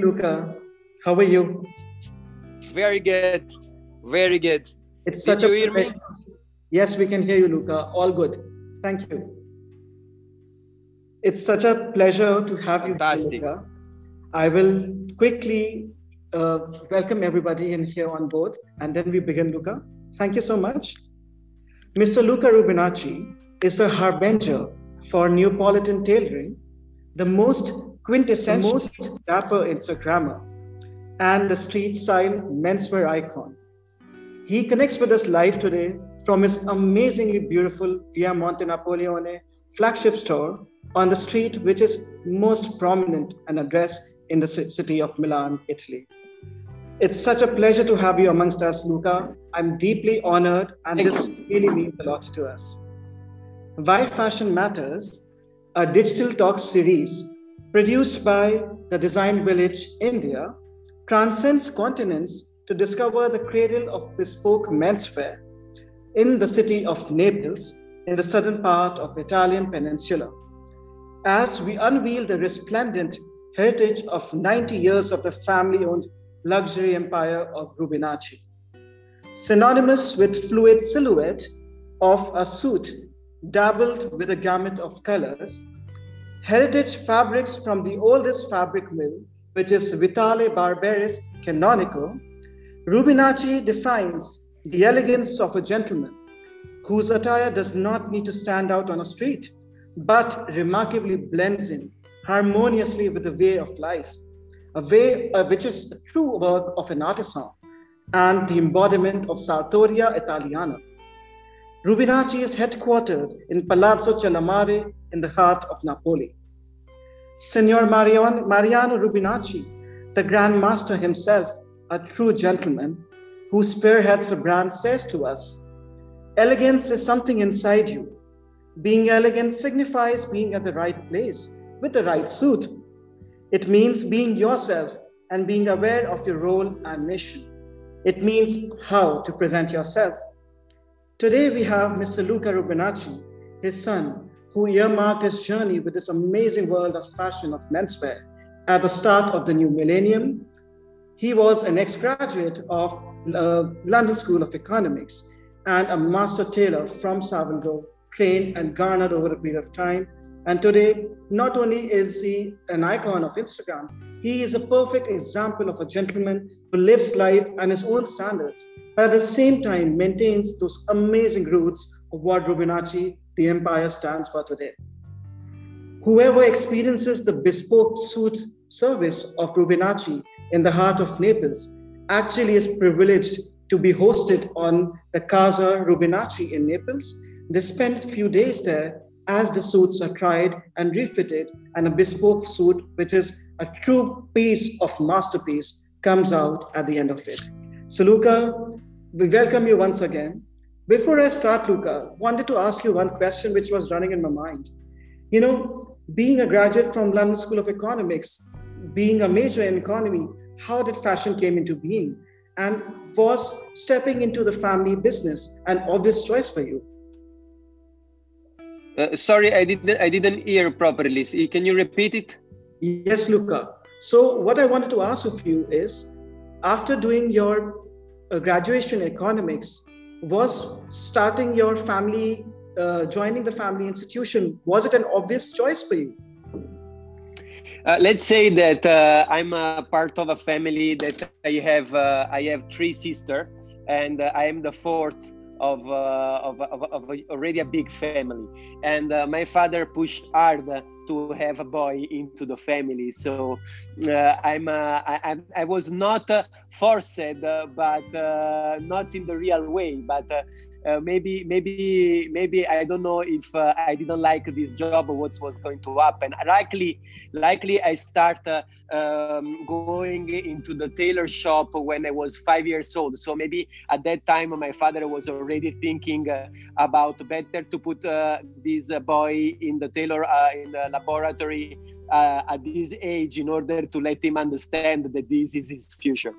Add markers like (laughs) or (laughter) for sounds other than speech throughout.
Luca. How are you? Very good. Very good. It's such Did a you hear me? pleasure- Yes, we can hear you, Luca. All good. Thank you. It's such a pleasure to have you, here, Luca. I will quickly uh, welcome everybody in here on board, and then we begin, Luca. Thank you so much. Mr. Luca Rubinacci is the harbinger for Neapolitan tailoring, the most quintessential, most dapper Instagrammer, and the street style menswear icon. He connects with us live today from his amazingly beautiful Via Monte Napoleone flagship store on the street which is most prominent and addressed in the city of Milan, Italy. It's such a pleasure to have you amongst us, Luca. I'm deeply honored, and Thank this really means a lot to us. Why Fashion Matters, a digital talk series produced by the Design Village India, transcends continents to discover the cradle of bespoke menswear in the city of Naples, in the southern part of Italian peninsula. As we unveil the resplendent heritage of 90 years of the family-owned luxury empire of Rubinacci synonymous with fluid silhouette of a suit dabbled with a gamut of colors, heritage fabrics from the oldest fabric mill, which is Vitale Barberis Canonico, Rubinacci defines the elegance of a gentleman whose attire does not need to stand out on a street, but remarkably blends in harmoniously with the way of life, a way uh, which is true work of an artisan and the embodiment of Sartoria Italiana. Rubinacci is headquartered in Palazzo Cellamare in the heart of Napoli. Signor Mariano, Mariano Rubinacci, the Grand Master himself, a true gentleman who spearheads the brand, says to us Elegance is something inside you. Being elegant signifies being at the right place with the right suit. It means being yourself and being aware of your role and mission. It means how to present yourself. Today we have Mr. Luca Rubinacci, his son, who earmarked his journey with this amazing world of fashion of menswear at the start of the new millennium. He was an ex-graduate of uh, London School of Economics and a master tailor from Savile Row, trained and garnered over a period of time. And today, not only is he an icon of Instagram, he is a perfect example of a gentleman who lives life and his own standards, but at the same time maintains those amazing roots of what Rubinacci, the empire, stands for today. Whoever experiences the bespoke suit service of Rubinacci in the heart of Naples actually is privileged to be hosted on the Casa Rubinacci in Naples. They spend a few days there as the suits are tried and refitted, and a bespoke suit, which is a true piece of masterpiece, comes out at the end of it. So, Luca, we welcome you once again. Before I start, Luca, wanted to ask you one question which was running in my mind. You know, being a graduate from London School of Economics, being a major in economy, how did fashion came into being? And was stepping into the family business an obvious choice for you? Uh, sorry, I didn't I didn't hear properly. Can you repeat it? Yes, Luca. So, what I wanted to ask of you is after doing your uh, graduation in economics, was starting your family, uh, joining the family institution, was it an obvious choice for you? Uh, let's say that uh, I'm a part of a family that I have. Uh, I have three sisters, and uh, I am the fourth of, uh, of, of, of already a big family. And uh, my father pushed hard to have a boy into the family. So uh, I'm, uh, I, I was not uh, forced, uh, but not in the real way. But uh, maybe maybe maybe I don't know if uh, I didn't like this job or what was going to happen. Likely likely I start uh, um, going into the tailor shop when I was five years old. So maybe at that time my father was already thinking uh, about better to put uh, this boy in the tailor in the laboratory at this age in order to let him understand that this is his future.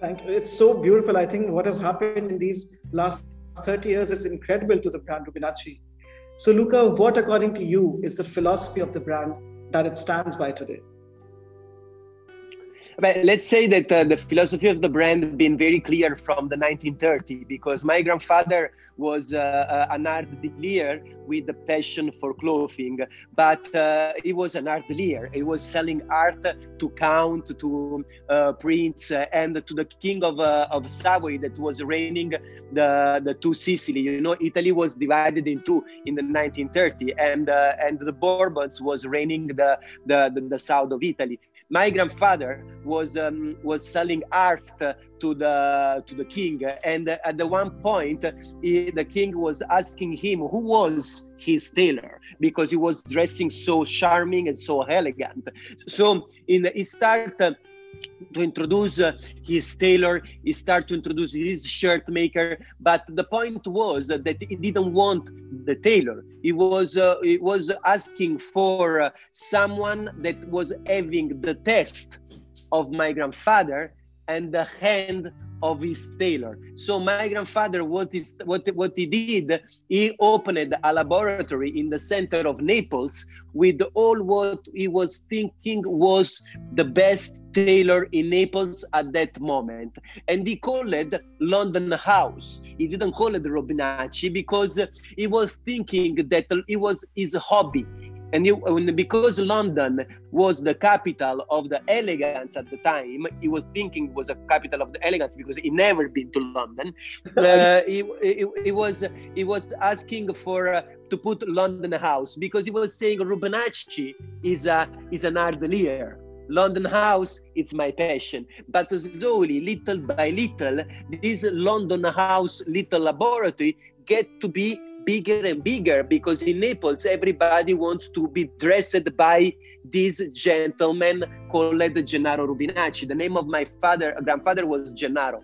Thank you. It's so beautiful. I think what has happened in these last 30 years is incredible to the brand Rubinacci. So, Luca, what according to you is the philosophy of the brand that it stands by today? But let's say that uh, the philosophy of the brand has been very clear from the 1930 because my grandfather was uh, uh, an art dealer with a passion for clothing, but uh, he was an art dealer. He was selling art to count, to uh, prints, uh, and to the king of, of Savoy that was reigning the, the two Sicily. You know, Italy was divided in two in the 1930, and and the Bourbons was reigning the, the, the, the south of Italy my grandfather was um, was selling art to the to the king. And at the one point he, the king was asking him who was his tailor because he was dressing so charming and so elegant. So in he started to introduce uh, his tailor he started to introduce his shirt maker. But the point was that he didn't want the tailor. He was uh, he was asking for uh, someone that was having the test of my grandfather and the hand of his tailor. So my grandfather, what is what what he did, he opened a laboratory in the center of Naples with all what he was thinking was the best tailor in Naples at that moment, and he called it London House. He didn't call it Rubinacci because he was thinking that it was his hobby and you, because London was the capital of the elegance at the time, he was thinking it was a capital of the elegance because he never been to London. (laughs) Uh, he, he, he, was he was asking for uh, to put London House because he was saying Rubinacci is a is an art dealer. London House, it's my passion. But slowly, little by little, this London House little laboratory get to be bigger and bigger because in Naples everybody wants to be dressed by this gentleman called Gennaro Rubinacci. The name of my father, grandfather was Gennaro.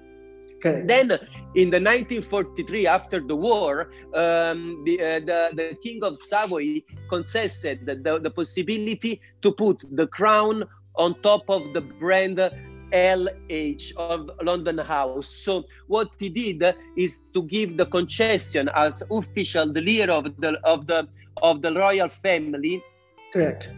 Okay. Then, in the 1943, after the war, um, the, uh, the, the king of Savoy conceded the, the possibility to put the crown on top of the brand LH of London House. So what he did is to give the concession as official the leader of the of the of the royal family. Correct.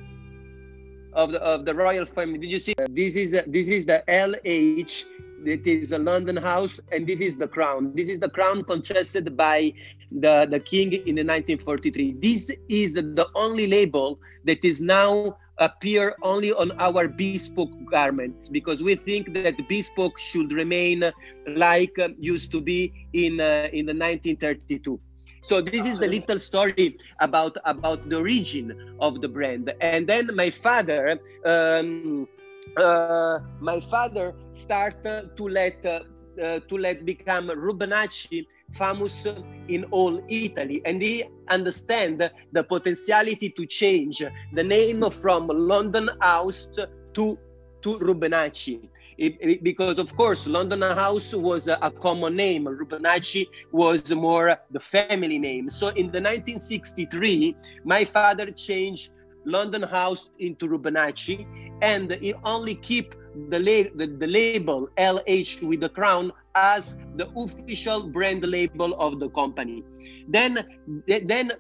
Of the of the royal family. Did you see? This is this is the LH. It is a London house, and this is the crown. This is the crown conceded by the, the king in the 1943. This is the only label that is now appear only on our bespoke garments because we think that bespoke should remain like um, used to be in uh, in the 1932 so this is the little story about about the origin of the brand. And then my father um, uh, my father started to let uh, uh, to let become Rubinacci famous in all Italy, and he understand the potentiality to change the name from London House to to Rubinacci. It, it, because of course London House was a, a, common name. Rubinacci was more the family name. So in the 1963, my father changed London House into Rubinacci, and he only keep the, la- the, the label LH with the crown as the official brand label of the company. Then, then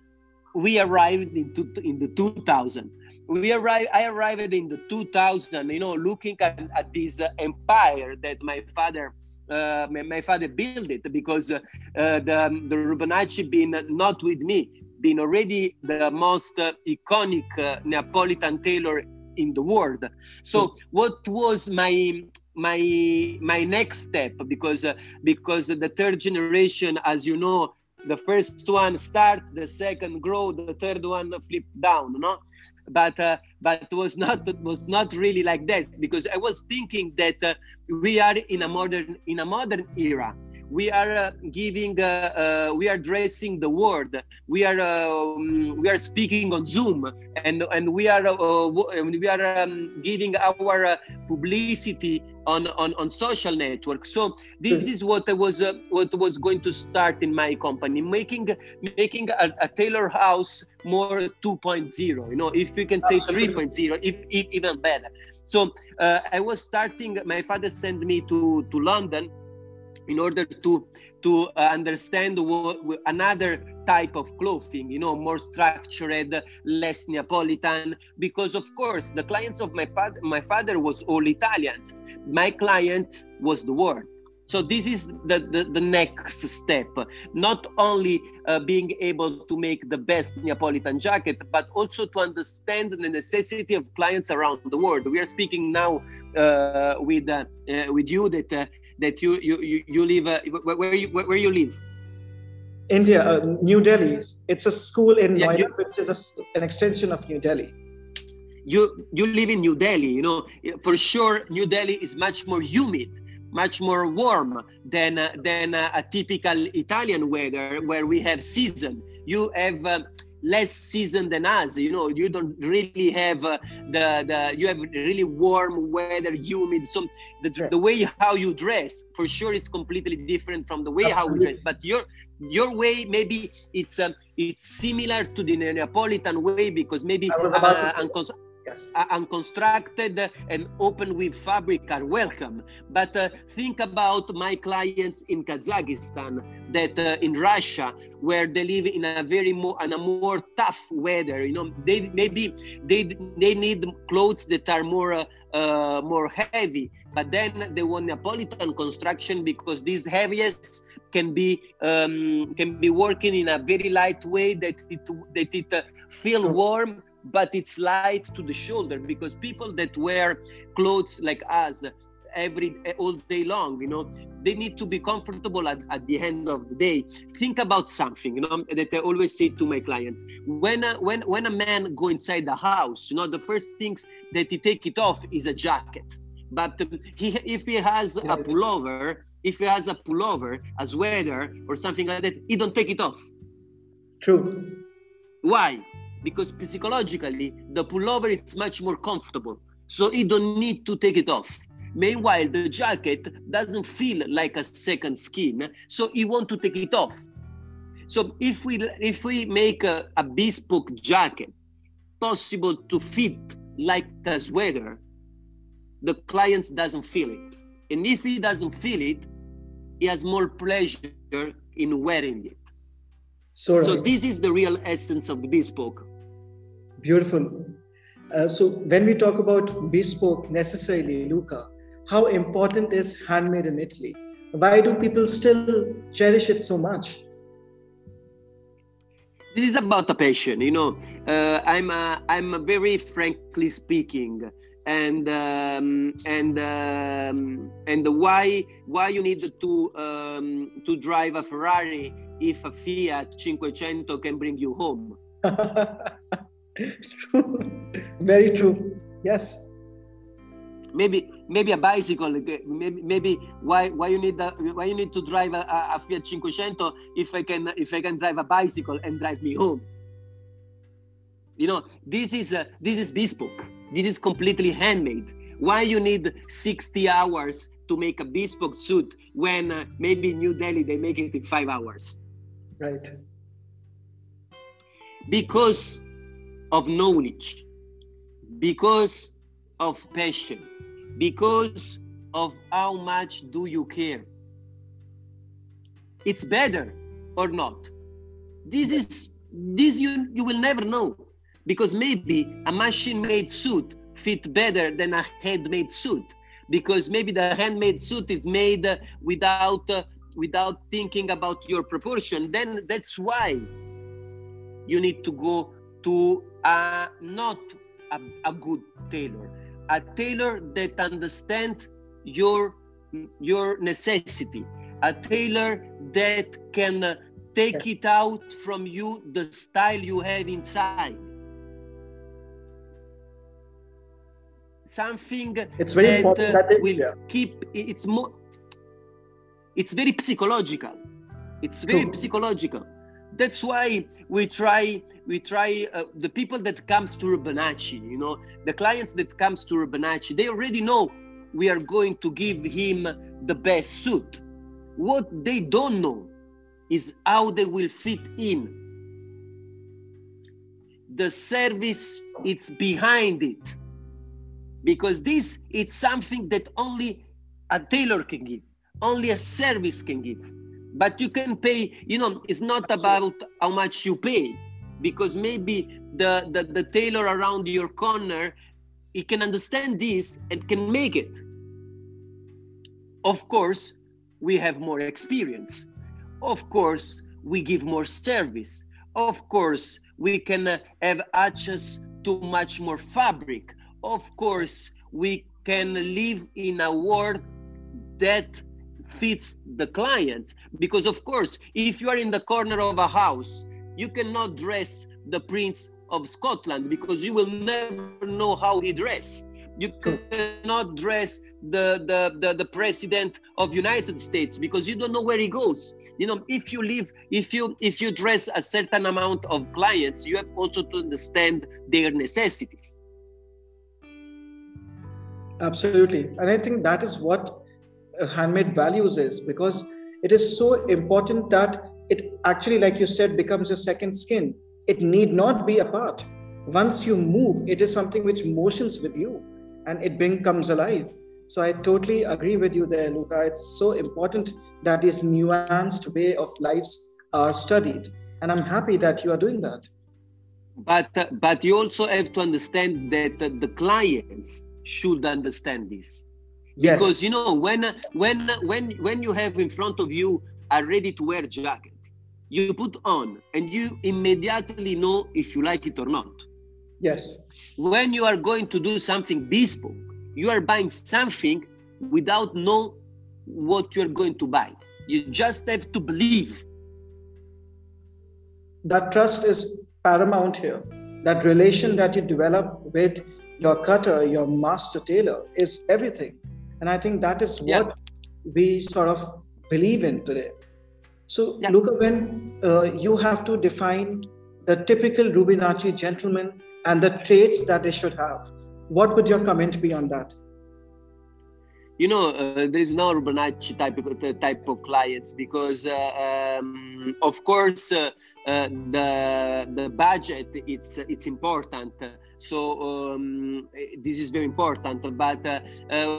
we arrived into in the 2000. We arrived. I arrived in the 2000. You know, looking at, at this uh, empire that my father. Uh, my, my, father built it because uh, the the Rubinacci been not with me, been already the most uh, iconic uh, Neapolitan tailor in the world. So what was my my my next step? Because uh, because the third generation as you know the first one start the second grow the third one flip down no? But uh, but it was not it was not really like that because i was thinking that uh, we are in a modern in a modern era we are uh, giving uh, uh, we are dressing the world we are um, we are speaking on zoom and and we are we are um, giving our publicity on, on on social networks so this is what was uh, what was going to start in my company making making a, a tailor house more 2.0 you know if we can say 3.0 if, if even better. So uh, i was starting my father sent me to to london in order to to uh, understand what, another type of clothing, you know, more structured, less Neapolitan, because of course the clients of my, father, my father was all Italians. My client was the world. So this is the, the, the next step, not only uh, being able to make the best Neapolitan jacket, but also to understand the necessity of clients around the world. We are speaking now uh, with uh, uh with you that uh, that you you you you live uh, where you where you live. India, New Delhi. It's a school in yeah, Noida, you, which is a, an extension of New Delhi you you live in New Delhi, you know, for sure New Delhi is much more humid much more warm than uh, than uh, a typical Italian weather where we have season. You have uh, less season than us. You know, you don't really have uh, the the you have really warm weather, humid. So the, yeah. the way how you dress for sure is completely different from the way Absolutely. how we dress. But your your way maybe it's um, it's similar to the Neapolitan way because maybe uh, yes. unconstructed and open with fabric are welcome. But uh, think about my clients in Kazakhstan, that uh, in Russia, where they live in a very more in a more tough weather. You know, they maybe they they need clothes that are more uh, uh more heavy. But then they want Neapolitan construction because these heaviest can be um, can be working in a very light way that it that it uh, feel warm but it's light to the shoulder because people that wear clothes like us every all day long you know they need to be comfortable at, at the end of the day. Think about something you know that i always say to my clients. When a, when when a man go inside the house you know the first things that he take it off is a jacket. But he if he has a pullover if he has a pullover a sweater or something like that he don't take it off. True. Why because psychologically the pullover is much more comfortable. So you don't need to take it off. Meanwhile the jacket doesn't feel like a second skin so you want to take it off. So if we if we make a, a bespoke jacket possible to fit like a sweater the client doesn't feel it. And if he doesn't feel it he has more pleasure in wearing it. So, so this is the real essence of the bespoke Beautiful. Uh, so when we talk about bespoke necessarily, Luca, how important is handmade in Italy? Why do people still cherish it so much? This is about a passion, you know. Uh, I'm a, I'm a very frankly speaking, and um, and um, and why why you need to um, to drive a Ferrari if a Fiat 500 can bring you home? (laughs) true. Very true. Yes. Maybe maybe a bicycle. Maybe maybe why why you need the, why you need to drive a, a Fiat 500 if I can if I can drive a bicycle and drive me home. You know this is a, this is bespoke. This is completely handmade. Why you need 60 hours to make a bespoke suit when uh, maybe in New Delhi they make it in five hours? Right. Because of knowledge, because of passion, because of how much do you care. It's better or not. This is this you you will never know because maybe a machine-made suit fit better than a handmade suit because maybe the handmade suit is made without uh, without thinking about your proportion then that's why you need to go to uh, not a, a good tailor, a tailor that understands your your necessity, a tailor that can take it out from you the style you have inside. Something it's very that, important that will yeah. keep it's more it's very psychological. It's very True. psychological. That's why we try we try uh, the people that comes to Rubinacci, you know, the clients that comes to Rubinacci, they already know we are going to give him the best suit. What they don't know is how they will fit in. The service it's behind it. Because this it's something that only a tailor can give, only a service can give. But you can pay you know it's not about how much you pay because maybe the, the the tailor around your corner he can understand this and can make it. Of course we have more experience. Of course we give more service. Of course we can uh, have access to much more fabric. Of course we can live in a world that fits the clients. Because of course if you are in the corner of a house you cannot dress the prince of scotland because you will never know how he dress you cannot dress the, the, the, the president of united states because you don't know where he goes. You know if you live if you if you dress a certain amount of clients you have also to understand their necessities. Absolutely. And i think that is what handmade values is because it is so important that it actually like you said becomes your second skin. It need not be apart once you move it is something which motions with you and it becomes alive. So i totally agree with you there luca it's so important that this nuanced way of lives are studied. And i'm happy that you are doing that. But uh, but you also have to understand that uh, the clients should understand this yes. because you know when when when when you have in front of you a ready to wear jacket you put on and you immediately know if you like it or not. Yes. When you are going to do something bespoke you are buying something without know what you're going to buy. You just have to believe. That trust is paramount here. That relation that you develop with your cutter your master tailor is everything and I think that is yeah. what we sort of believe in today. So, yeah. Luca, when uh, you have to define the typical Rubinacci gentleman and the traits that they should have, what would your comment be on that? You know uh, there is no Rubinacci type of uh, type of clients because uh, um, of course uh, uh, the the budget it's it's important. So um, this is very important but uh,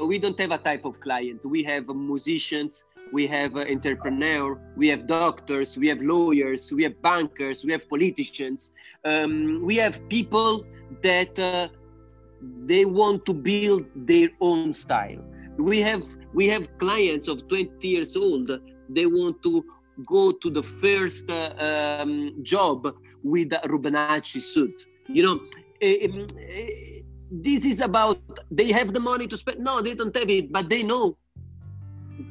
we don't have a type of client. We have musicians we have entrepreneur we have doctors we have lawyers we have bankers we have politicians. Um, we have people that they want to build their own style we have we have clients of 20 years old. They want to go to the first uh, um, job with a Rubinacci suit. You know uh, um, uh, this is about they have the money to spend. No they don't have it but they know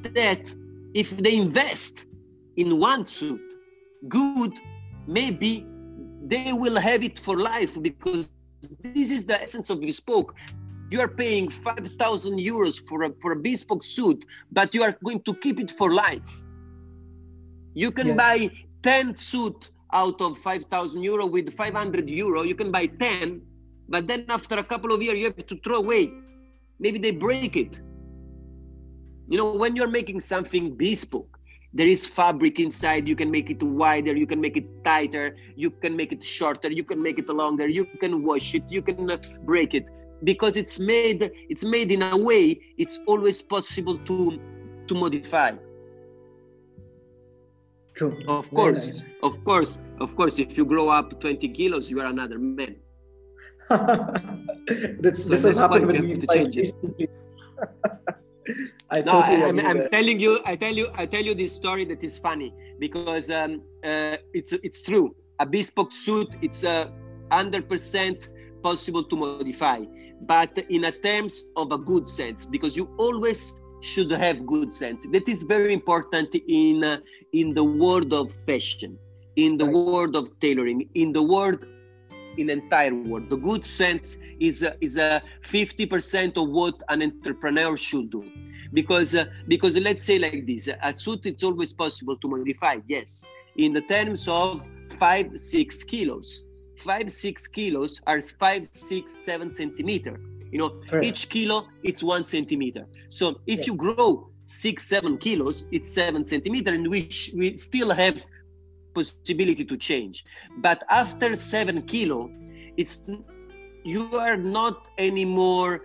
that if they invest in one suit good maybe they will have it for life because this is the essence of bespoke you are paying 5,000 euros for a, for a bespoke suit, but you are going to keep it for life. You can yes. buy 10 suit out of 5,000 euro with 500 euro. You can buy 10, but then after a couple of years, you have to throw away. Maybe they break it. You know, when you're making something bespoke, there is fabric inside. You can make it wider, you can make it tighter, you can make it shorter, you can make it longer, you can wash it, you can uh, break it because it's made it's made in a way it's always possible to to modify. True. Of course nice. of course of course if you grow up 20 kilos you are another man. (laughs) This so this has happened with me to change it. (laughs) I no, totally I, am I'm telling you, I tell you, I tell you this story that is funny because um, uh, it's it's true. A bespoke suit, it's a hundred percent possible to modify but in a terms of a good sense because you always should have good sense. That is very important in uh, in the world of fashion in the right. world of tailoring in the world in entire world. The good sense is uh, is a uh, 50% of what an entrepreneur should do. Because uh, because let's say like this a suit it's always possible to modify yes in the terms of 5 6 kilos five six kilos are five six seven centimeter. You know Correct. each kilo it's one centimeter. So if yes. you grow six seven kilos it's seven centimeter and we we still have possibility to change. But after seven kilo it's you are not anymore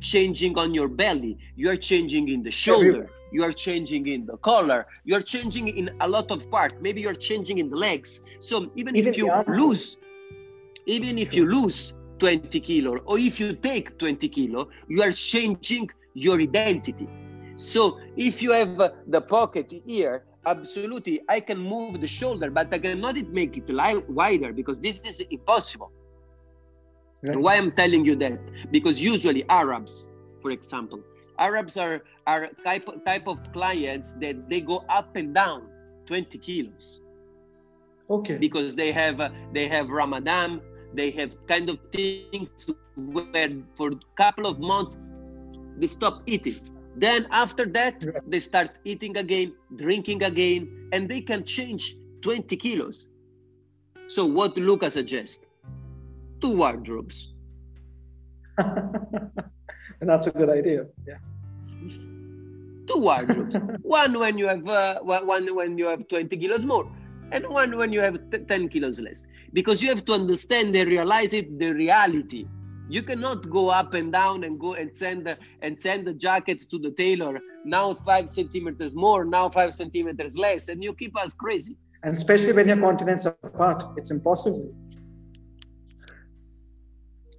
changing on your belly. You are changing in the shoulder. You are changing in the collar. You are changing in a lot of part. Maybe you're changing in the legs. So even, even if you lose even if you lose 20 kilo or if you take 20 kilo you are changing your identity. So if you have uh, the pocket here absolutely i can move the shoulder but i cannot make it wider because this is impossible. Right. why i'm telling you that? Because usually arabs for example arabs are are type type of clients that they go up and down 20 kilos. Okay. Because they have uh, they have ramadan they have kind of things where for a couple of months they stop eating. Then after that they start eating again drinking again and they can change 20 kilos. So what luca suggests? Two wardrobes. (laughs) And that's a good idea yeah. Two wardrobes. (laughs) One when you have uh, one when you have 20 kilos more and one when you have 10 kilos less. Because you have to understand and realize it the reality. You cannot go up and down and go and send the, and send the jacket to the tailor. Now five centimeters more now five centimeters less. And you keep us crazy. And especially when your continents are apart it's impossible.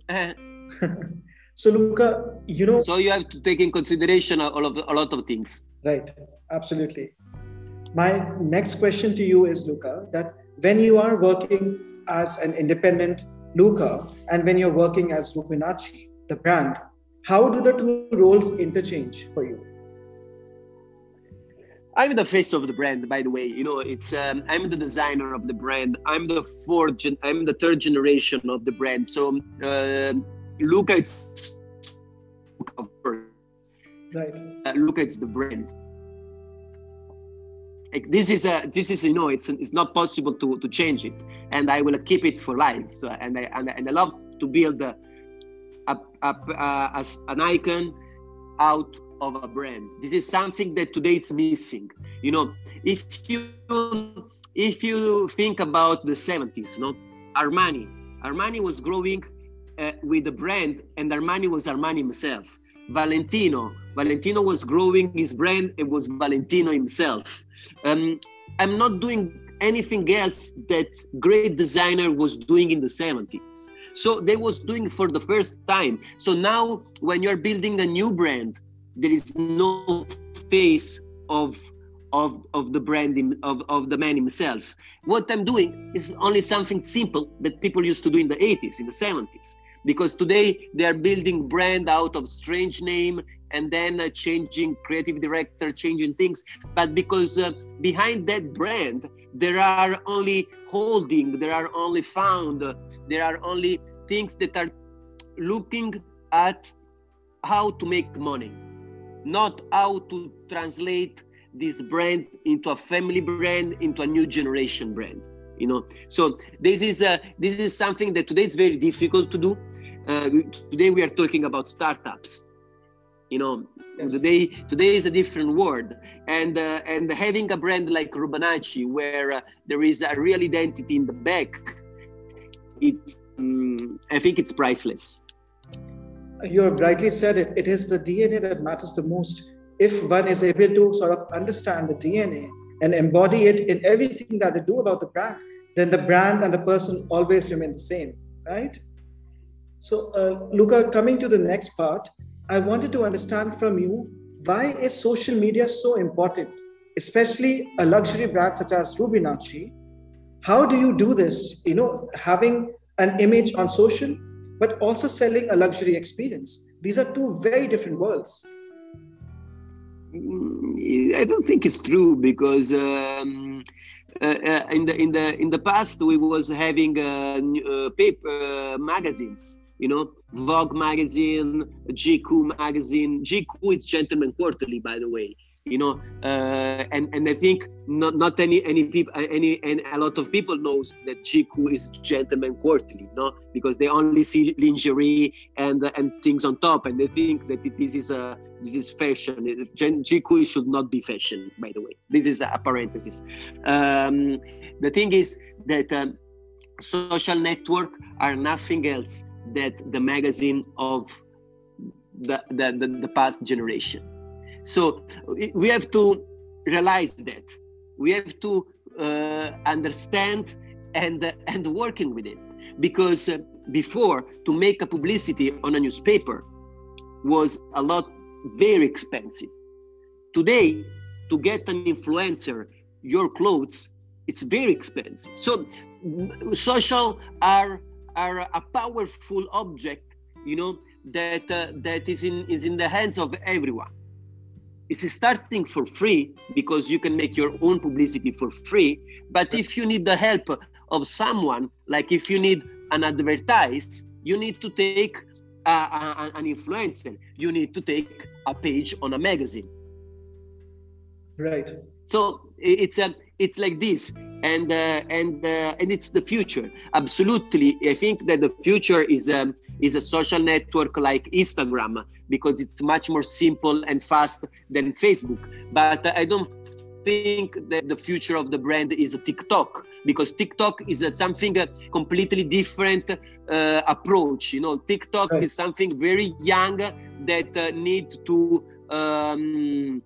Uh, (laughs) so luca you know so you have to take in consideration all of a lot of things. Right. Absolutely my next question to you is, Luca, that when you are working as an independent Luca and when you're working as Rubinacci, the brand, how do the two roles interchange for you? I'm the face of the brand, by the way. You know, it's um, I'm the designer of the brand. I'm the fourth, gen- I'm the third generation of the brand. So uh, Luca, it's right. Uh, Luca, it's the brand this is a this is you know it's it's not possible to to change it. And i will keep it for life. So and i and, and i love to build a, a, a, a, an icon out of a brand. This is something that today it's missing. You know if you if you think about the 70s you know armani. Armani was growing uh, with the brand and armani was armani himself valentino valentino was growing his brand it was valentino himself um, I'm not doing anything else that great designer was doing in the 70s. So they was doing for the first time. So now when you're building a new brand, there is no face of of of the brand of, of the man himself. What I'm doing is only something simple that people used to do in the 80s, in the 70s. Because today they are building brand out of strange name and then uh, changing creative director, changing things. But because uh, behind that brand, there are only holding, there are only found, there are only things that are looking at how to make money, not how to translate this brand into a family brand, into a new generation brand. You know, so this is uh, this is something that today it's very difficult to do. Uh, today we are talking about startups you know. Yes. today today is a different world. And uh, and having a brand like Rubinacci where uh, there is a real identity in the back it's um, i think it's priceless. You have rightly said it. It is the dna that matters the most. If one is able to sort of understand the dna and embody it in everything that they do about the brand then the brand and the person always remain the same right so uh, luca coming to the next part I wanted to understand from you why is social media so important, especially a luxury brand such as Rubinacci? How do you do this? You know, having an image on social, but also selling a luxury experience. These are two very different worlds. I don't think it's true because um, uh, uh, in the in the in the past we was having uh, uh paper uh, magazines you know vogue magazine gq magazine. Gq is gentleman quarterly by the way you know uh, and and i think not not any any people any and a lot of people knows that gq is gentleman quarterly you know because they only see lingerie and uh, and things on top and they think that this is a this is fashion. Gq should not be fashion by the way. This is a parenthesis. Um, the thing is that um, social network are nothing else that the magazine of the, the, the, the past generation. So we have to realize that. We have to uh, understand and, uh, and working with it. Because uh, before, to make a publicity on a newspaper was a lot very expensive. Today, to get an influencer your clothes, it's very expensive. So social are are a powerful object, you know, that uh, that is in is in the hands of everyone. It's starting for free because you can make your own publicity for free. But if you need the help of someone, like if you need an advertise, you need to take uh, an influencer. You need to take a page on a magazine. Right. So it's a it's like this and uh, and uh, and it's the future. Absolutely. I think that the future is um, is a social network like instagram because it's much more simple and fast than facebook. But i don't think that the future of the brand is tiktok because tiktok is a, something a uh, completely different uh, approach. You know tiktok right. is something very young that uh, need to um,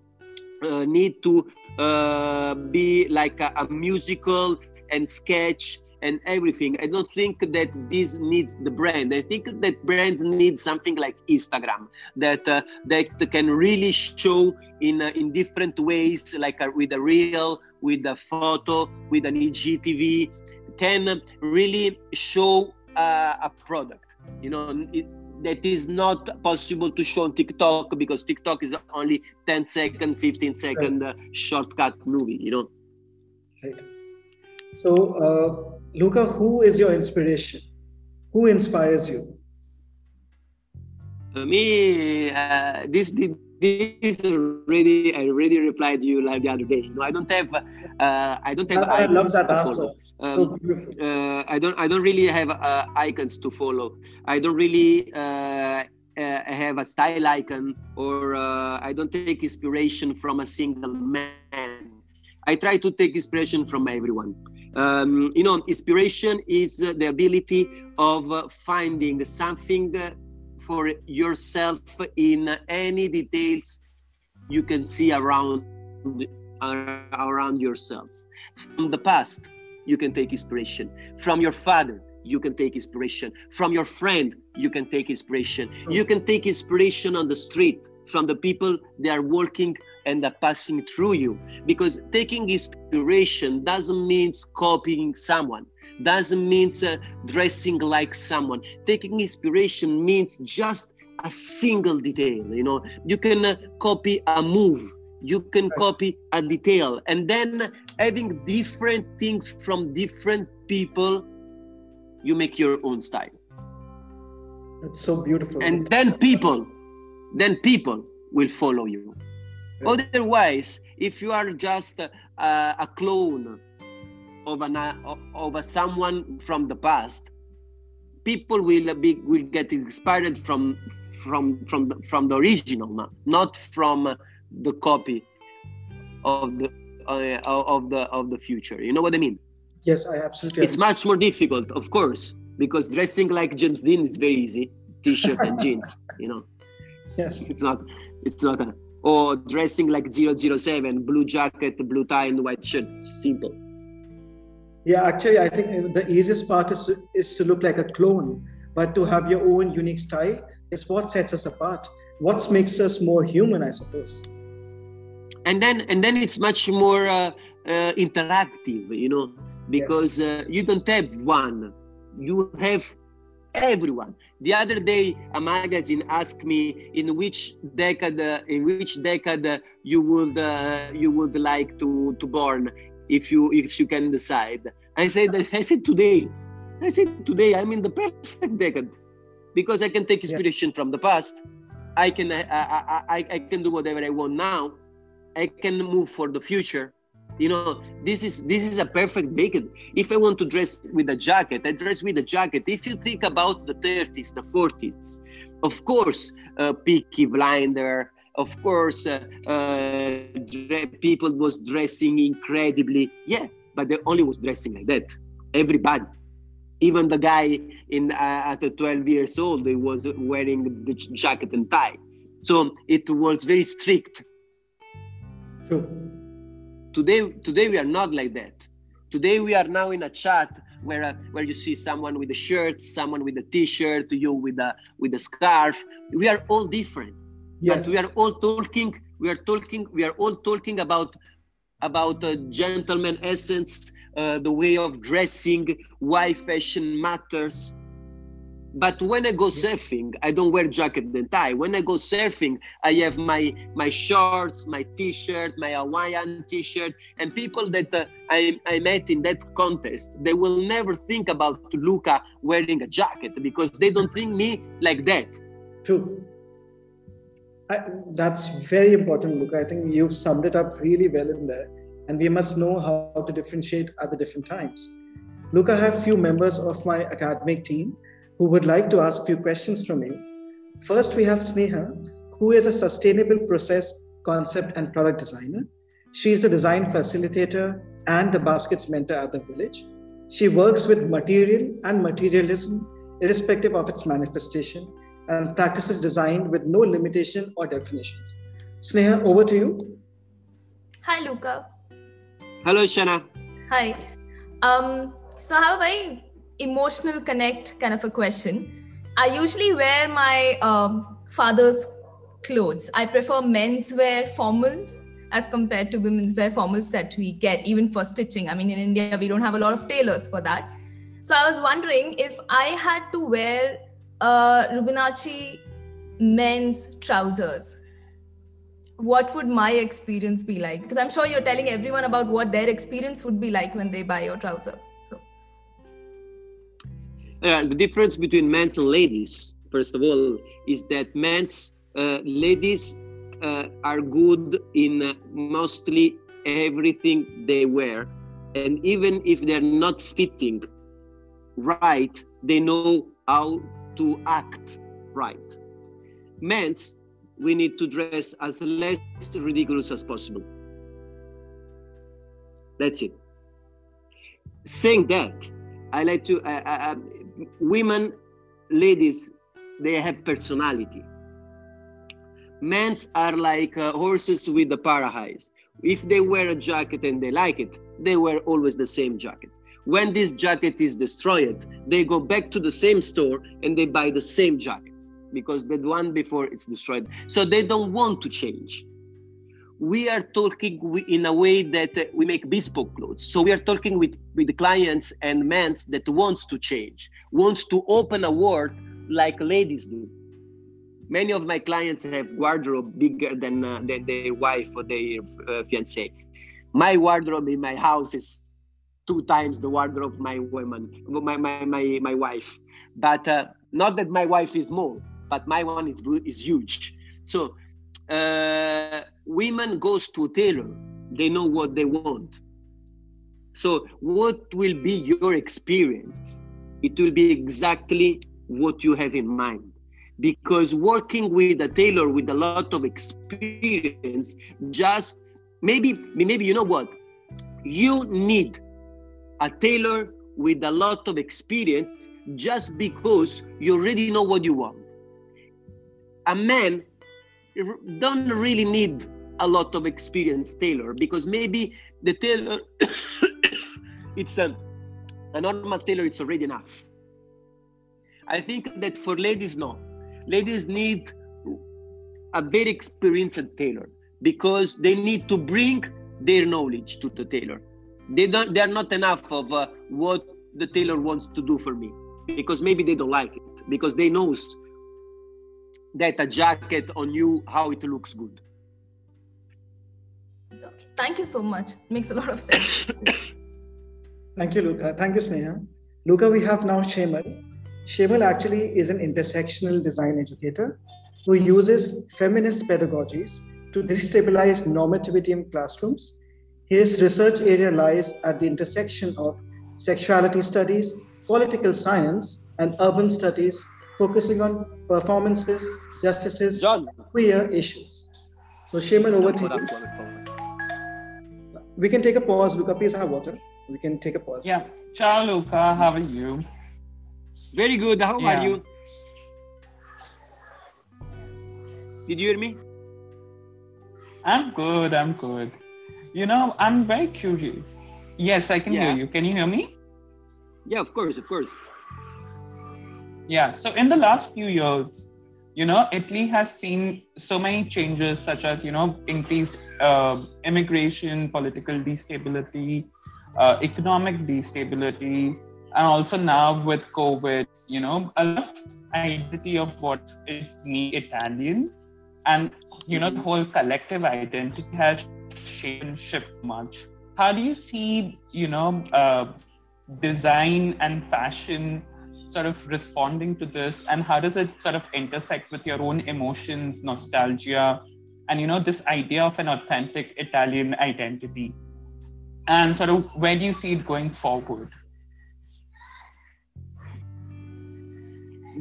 uh, need to uh, be like a, a, musical and sketch and everything. I don't think that this needs the brand. I think that brand needs something like Instagram that uh, that can really show in uh, in different ways, like a, with a reel, with a photo, with an IGTV, can really show uh, a product. You know, it, that is not possible to show on TikTok because TikTok is only 10 second, 15 second uh, shortcut movie, you know. Right. So, uh, Luca, who is your inspiration? Who inspires you? For me, uh, this, this already I already replied to you like the other day. You know, I don't have uh, I don't have. I, I love that answer. Um, so. Uh, I don't I don't really have uh, icons to follow. I don't really uh, uh, have a style icon or uh, I don't take inspiration from a single man. I try to take inspiration from everyone. Um, you know, inspiration is the ability of finding something for yourself in any details you can see around uh, around yourself. From the past you can take inspiration. From your father you can take inspiration. From your friend you can take inspiration. Hmm. You can take inspiration on the street from the people that are walking and are passing through you. Because taking inspiration doesn't mean copying someone doesn't mean uh, dressing like someone. Taking inspiration means just a single detail. You know, you can uh, copy a move, you can copy a detail, and then having different things from different people, you make your own style. It's so beautiful. And then people, then people will follow you. Otherwise, if you are just uh, a clone of a someone from the past people will be will get inspired from from from the, from the original not from the copy of the uh, of the of the future. You know what i mean? Yes i absolutely it's much more difficult of course because dressing like james dean is very easy t-shirt and (laughs) jeans you know? Yes. It's not it's not a or dressing like 007 blue jacket blue tie and white shirt simple yeah, actually, I think the easiest part is to, is to look like a clone, but to have your own unique style is what sets us apart. What makes us more human, I suppose. And then, and then it's much more uh, uh, interactive, you know, because yes. uh, you don't have one, you have everyone. The other day, a magazine asked me in which decade, uh, in which decade uh, you would uh, you would like to to born if you if you can decide. I said that I said today. I said today I'm in the perfect decade because I can take inspiration yeah. from the past. I can I, I, I, I can do whatever I want now. I can move for the future. You know, this is this is a perfect decade. If I want to dress with a jacket, I dress with a jacket. If you think about the 30s, the 40s, of course, uh, Peaky Blinder, of course uh, uh, people was dressing incredibly yeah but they only was dressing like that everybody Even the guy in uh, at 12 years old, he was wearing the jacket and tie. So it was very strict. True. Today, today we are not like that. Today we are now in a chat where uh, where you see someone with a shirt, someone with a t-shirt, you with a with a scarf. We are all different. Yes. But we are all talking. We are talking. We are all talking about about a gentleman essence, uh, the way of dressing, why fashion matters. But when I go surfing, I don't wear jacket and tie. When I go surfing, I have my my shorts, my t-shirt, my Hawaiian t-shirt, and people that uh, I, I met in that contest, they will never think about Luca wearing a jacket because they don't think me like that. True. I, that's very important, Luca. I think you've summed it up really well in there. And we must know how to differentiate at the different times. Luca, I have few members of my academic team who would like to ask few questions from you. First, we have Sneha, who is a sustainable process concept and product designer. She is a design facilitator and the baskets mentor at the village. She works with material and materialism, irrespective of its manifestation, and practices designed with no limitation or definitions. Sneha, over to you. Hi, Luca. Hello, Shana. Hi. Um, so I have a very emotional connect kind of a question. I usually wear my um, father's clothes. I prefer men's wear formals as compared to women's wear formals that we get even for stitching. I mean, in India, we don't have a lot of tailors for that. So I was wondering if I had to wear uh, Rubinacci men's trousers, what would my experience be like? Because I'm sure you're telling everyone about what their experience would be like when they buy your trouser. So, uh, the difference between men's and ladies, first of all, is that men's uh, ladies uh, are good in uh, mostly everything they wear, and even if they're not fitting right, they know how to act right. Men's, we need to dress as less ridiculous as possible. That's it. Saying that, I like to, uh, uh, uh, women, ladies, they have personality. Men's are like uh, horses with the parahais. If they wear a jacket and they like it, they wear always the same jacket. When this jacket is destroyed, they go back to the same store and they buy the same jacket because the one before it's destroyed. So they don't want to change. We are talking in a way that uh, we make bespoke clothes. So we are talking with, with clients and men that wants to change, wants to open a world like ladies do. Many of my clients have wardrobe bigger than, uh, than their wife or their uh, fiance. My wardrobe in my house is two times the wardrobe of my woman, my, my, my, my wife. But uh, not that my wife is small, but my one is, is huge. So uh, women goes to tailor, they know what they want. So what will be your experience? It will be exactly what you have in mind. Because working with a tailor with a lot of experience, just maybe, maybe you know what? You need a tailor with a lot of experience just because you already know what you want. A man don't really need a lot of experience tailor because maybe the tailor (coughs) it's a, a normal tailor it's already enough. I think that for ladies no. Ladies need a very experienced tailor because they need to bring their knowledge to the tailor they don't they're not enough of uh, what the tailor wants to do for me. Because maybe they don't like it. Because they knows that a jacket on you how it looks good. Thank you so much. Makes a lot of sense. (coughs) Thank you luca thank you sneha. Luca we have now shemal. Shemal actually is an intersectional design educator who uses feminist pedagogies to destabilize normativity in classrooms his research area lies at the intersection of sexuality studies, political science, and urban studies, focusing on performances, justices, John. queer issues. So, Shemal, over to you. We can take a pause. Luca, please have water. We can take a pause. Yeah. Ciao, Luca. How are you? Very good. How yeah. are you? Did you hear me? I'm good. I'm good. You know, I'm very curious. Yes, I can yeah. hear you. Can you hear me? Yeah, of course, of course. Yeah. So in the last few years, you know, Italy has seen so many changes, such as you know, increased uh, immigration, political destability, uh, economic destability, and also now with COVID, you know, a lot of identity of what's it me Italian, and you know, the whole collective identity has shaped and shifted much. How do you see, you know, uh, design and fashion sort of responding to this, and how does it sort of intersect with your own emotions, nostalgia, and you know, this idea of an authentic Italian identity? And sort of where do you see it going forward?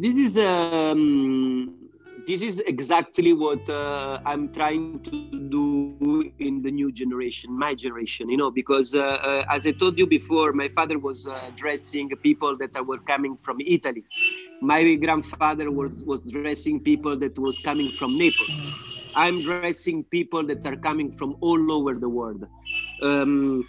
this is um, this is exactly what uh, I'm trying to do in the new generation, my generation. You know, because uh, uh, as I told you before, my father was uh, dressing people that were coming from Italy. My grandfather was was dressing people that was coming from Naples. I'm dressing people that are coming from all over the world. Um,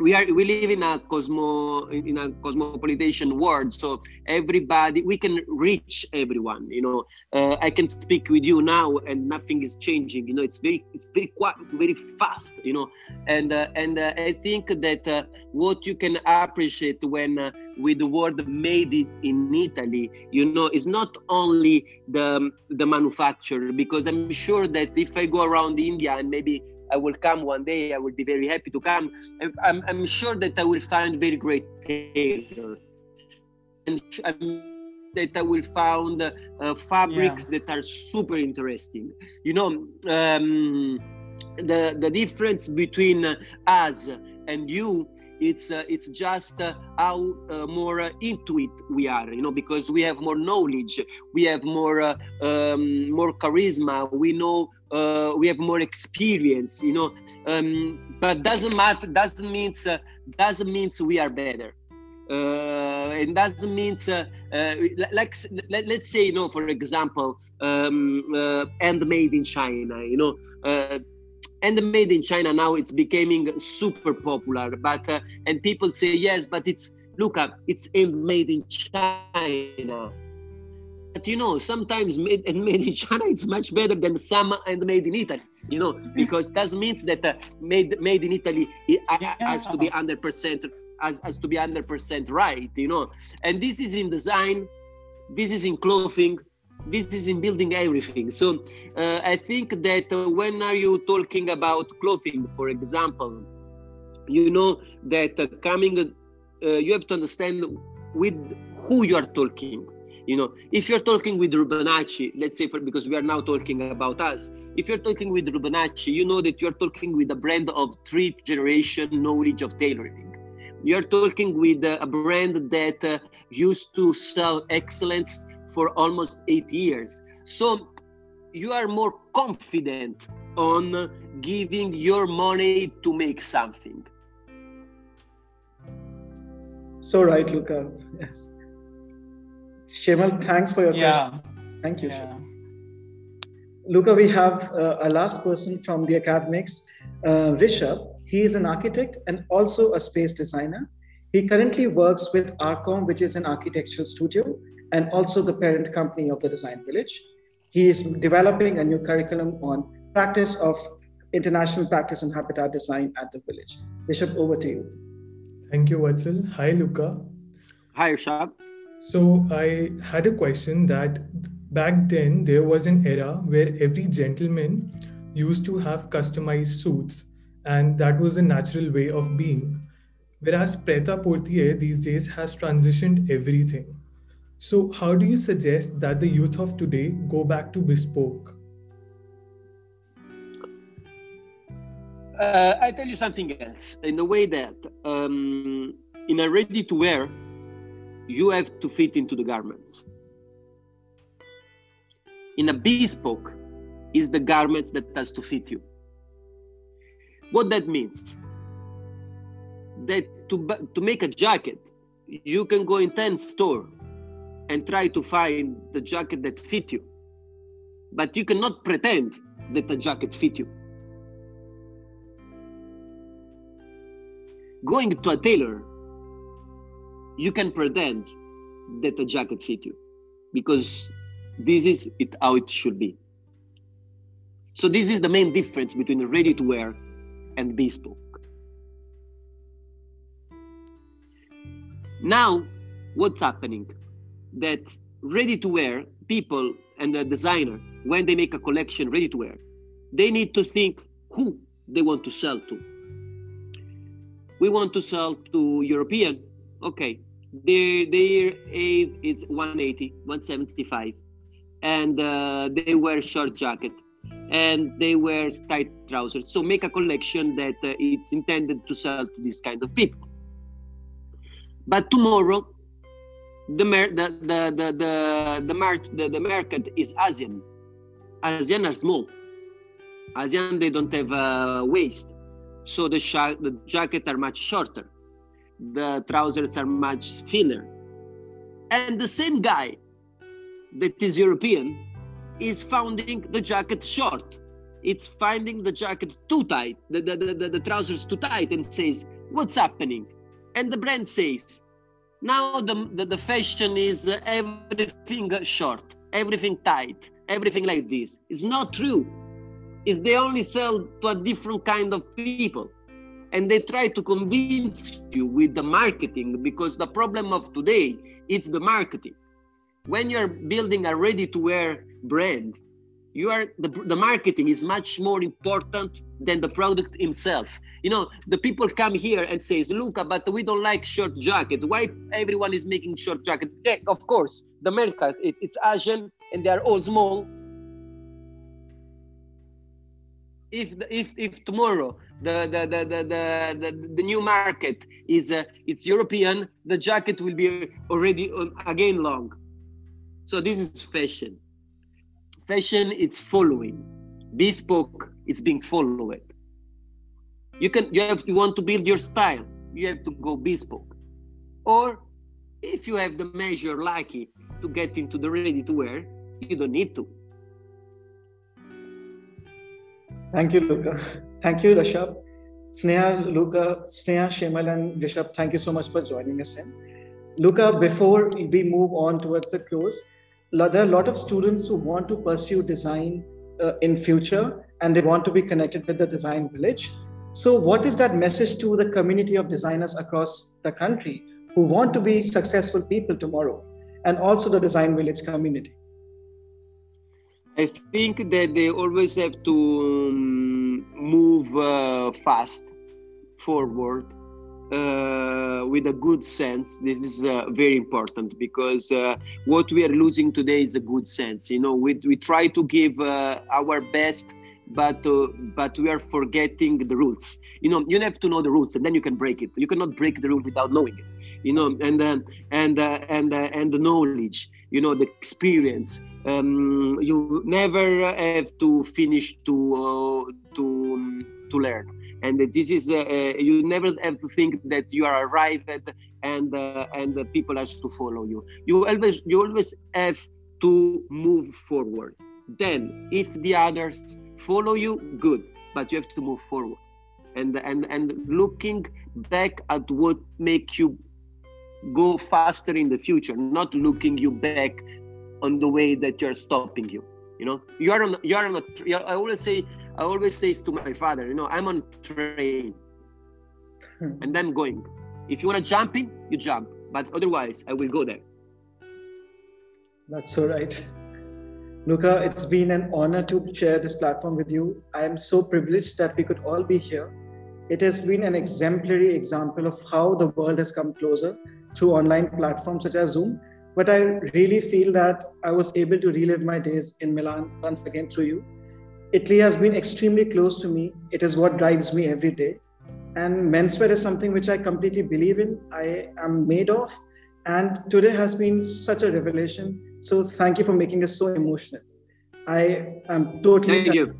we are we live in a cosmo in a cosmopolitan world so everybody we can reach everyone you know. Uh, i can speak with you now and nothing is changing you know it's very it's very quite very fast you know. And uh, and uh, i think that uh, what you can appreciate when uh, with the word made it in italy you know is not only the the manufacturer because i'm sure that if i go around india and maybe I will come one day. I will be very happy to come. I'm, I'm sure that I will find very great tailor. And that I will find uh, fabrics yeah. that are super interesting. You know, um, the the difference between us and you it's uh, it's just uh, how uh, more uh, into it we are you know because we have more knowledge we have more uh, um, more charisma we know uh, we have more experience you know um, but doesn't matter doesn't means doesn't means we are better. Uh, it doesn't mean uh, uh, like let, us say you know for example um, uh, handmade in china you know and made in China now it's becoming super popular. But uh, and people say yes, but it's look up, it's made in China. But you know, sometimes made and made in China it's much better than some and made in Italy. You know, because that means that uh, made made in Italy has to be hundred percent has, has to be hundred percent right. You know, and this is in design, this is in clothing, this is in building everything. So uh, i think that uh, when are you talking about clothing for example? You know that uh, coming uh, you have to understand with who you are talking. You know if you're talking with Rubinacci let's say for because we are now talking about us if you're talking with Rubinacci you know that you're talking with a brand of three generation knowledge of tailoring. You're talking with a brand that uh, used to sell excellence for almost eight years. So you are more confident on giving your money to make something. So right, Luca. Yes. Shemal, thanks for your yeah. question. Thank you. Yeah. Luca, we have uh, a last person from the academics, uh, Rishabh. He is an architect and also a space designer. He currently works with Archohm, which is an architectural studio, and also the parent company of the Design Village. He is developing a new curriculum on practice of international practice and habitat design at the village. Rishabh, over to you. Thank you, Vatsal. Hi, Luca. Hi, Rishabh. So I had a question that back then there was an era where every gentleman used to have customized suits, and that was a natural way of being. Whereas Prêt-à-Porter these days has transitioned everything. So, how do you suggest that the youth of today go back to bespoke? Uh, I tell you something else. In a way that um, in a ready to wear, you have to fit into the garments. In a bespoke, is the garments that has to fit you. What that means? That to to make a jacket, you can go in ten store and try to find the jacket that fit you. But you cannot pretend that the jacket fit you. Going to a tailor, you can pretend that the jacket fit you because this is it how it should be. So this is the main difference between ready to wear and bespoke. Now, what's happening? That ready to wear people and the designer, when they make a collection ready to wear, they need to think who they want to sell to. We want to sell to European, okay. Their their age is 180, 175, and uh, they wear short jacket and they wear tight trousers. So make a collection that uh, it's intended to sell to this kind of people. But tomorrow, the the the the the the, mar- the, the market is Asian. Asian are small. Asian they don't have a waist, so the the jacket are much shorter. The trousers are much thinner. And the same guy that is European is finding the jacket short. It's finding the jacket too tight, the, the, the, the, trousers too tight, and says, What's happening? And the brand says, Now the, the, the fashion is uh, everything short, everything tight, everything like this. It's not true. It's they only sell to a different kind of people. And they try to convince you with the marketing because the problem of today it's the marketing when you're building a ready to wear brand you are the, the marketing is much more important than the product himself. You know the people come here and says luca but we don't like short jacket. Why everyone is making short jacket? Yeah, of course the america it, it's asian and they are all small. If if if tomorrow the the the the the, the, the new market is uh, it's european the jacket will be already uh, again long. So this is fashion. Fashion it's following. Bespoke is being followed. You can you have you want to build your style, you have to go bespoke. Or if you have the measure lucky to get into the ready to wear, you don't need to. Thank you, Luca. Thank you, Rishabh. Sneha, Luca, Sneha, Shemal, and Rishabh, thank you so much for joining us in. Luca, before we move on towards the close, there are a lot of students who want to pursue design uh, in future and they want to be connected with the design village. So what is that message to the community of designers across the country who want to be successful people tomorrow and also the design village community? I think that they always have to um, move uh, fast forward uh, with a good sense. This is uh, very important because uh, what we are losing today is a good sense. You know, we, we try to give uh, our best, but uh, but we are forgetting the rules. You know, you have to know the rules, and then you can break it. You cannot break the rule without knowing it. You know, and uh, and and and the knowledge. You know, the experience. Um, you never have to finish to to to learn and this is uh, uh, you never have to think that you are arrived and uh, and the people has to follow you. You always you always have to move forward. Then if the others follow you good but you have to move forward. And and and looking back at what make you go faster in the future not looking you back on the way that you're stopping you you know? You are on you are on a, i always say I always say to my father, you know, I'm on train hmm. and then going. If you want to jump in, you jump. But otherwise, I will go there. That's so right. Luca, it's been an honor to share this platform with you. I am so privileged that we could all be here. It has been an exemplary example of how the world has come closer through online platforms such as Zoom. But I really feel that I was able to relive my days in Milan once again through you Italy has been extremely close to me. It is what drives me every day. And menswear is something which I completely believe in. I am made of. And today has been such a revelation. So thank you for making us so emotional. I am totally thank you.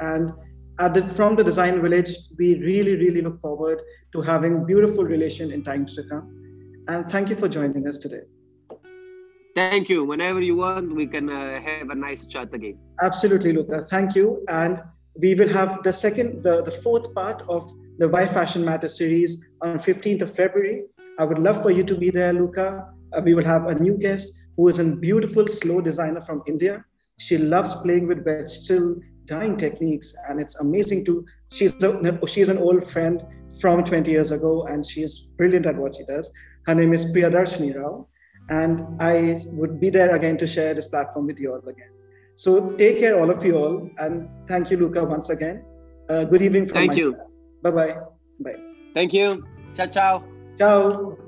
And at the, from the design village, we really, really look forward to having beautiful relation in times to come. And thank you for joining us today. Thank you. Whenever you want, we can uh, have a nice chat again. Absolutely, Luca. Thank you. And we will have the second, the, the fourth part of the Why Fashion Matters series on 15th of February. I would love for you to be there, Luca. Uh, we will have a new guest who is a beautiful slow designer from India. She loves playing with still dyeing techniques, and it's amazing to. She's a, she's an old friend from 20 years ago, and she's brilliant at what she does. Her name is Priyadarshini Rao, and I would be there again to share this platform with you all again. So take care, all of you all, and thank you, Luca, once again. Uh, good evening. From thank you. Bye bye. Bye. Thank you. Ciao, ciao. Ciao.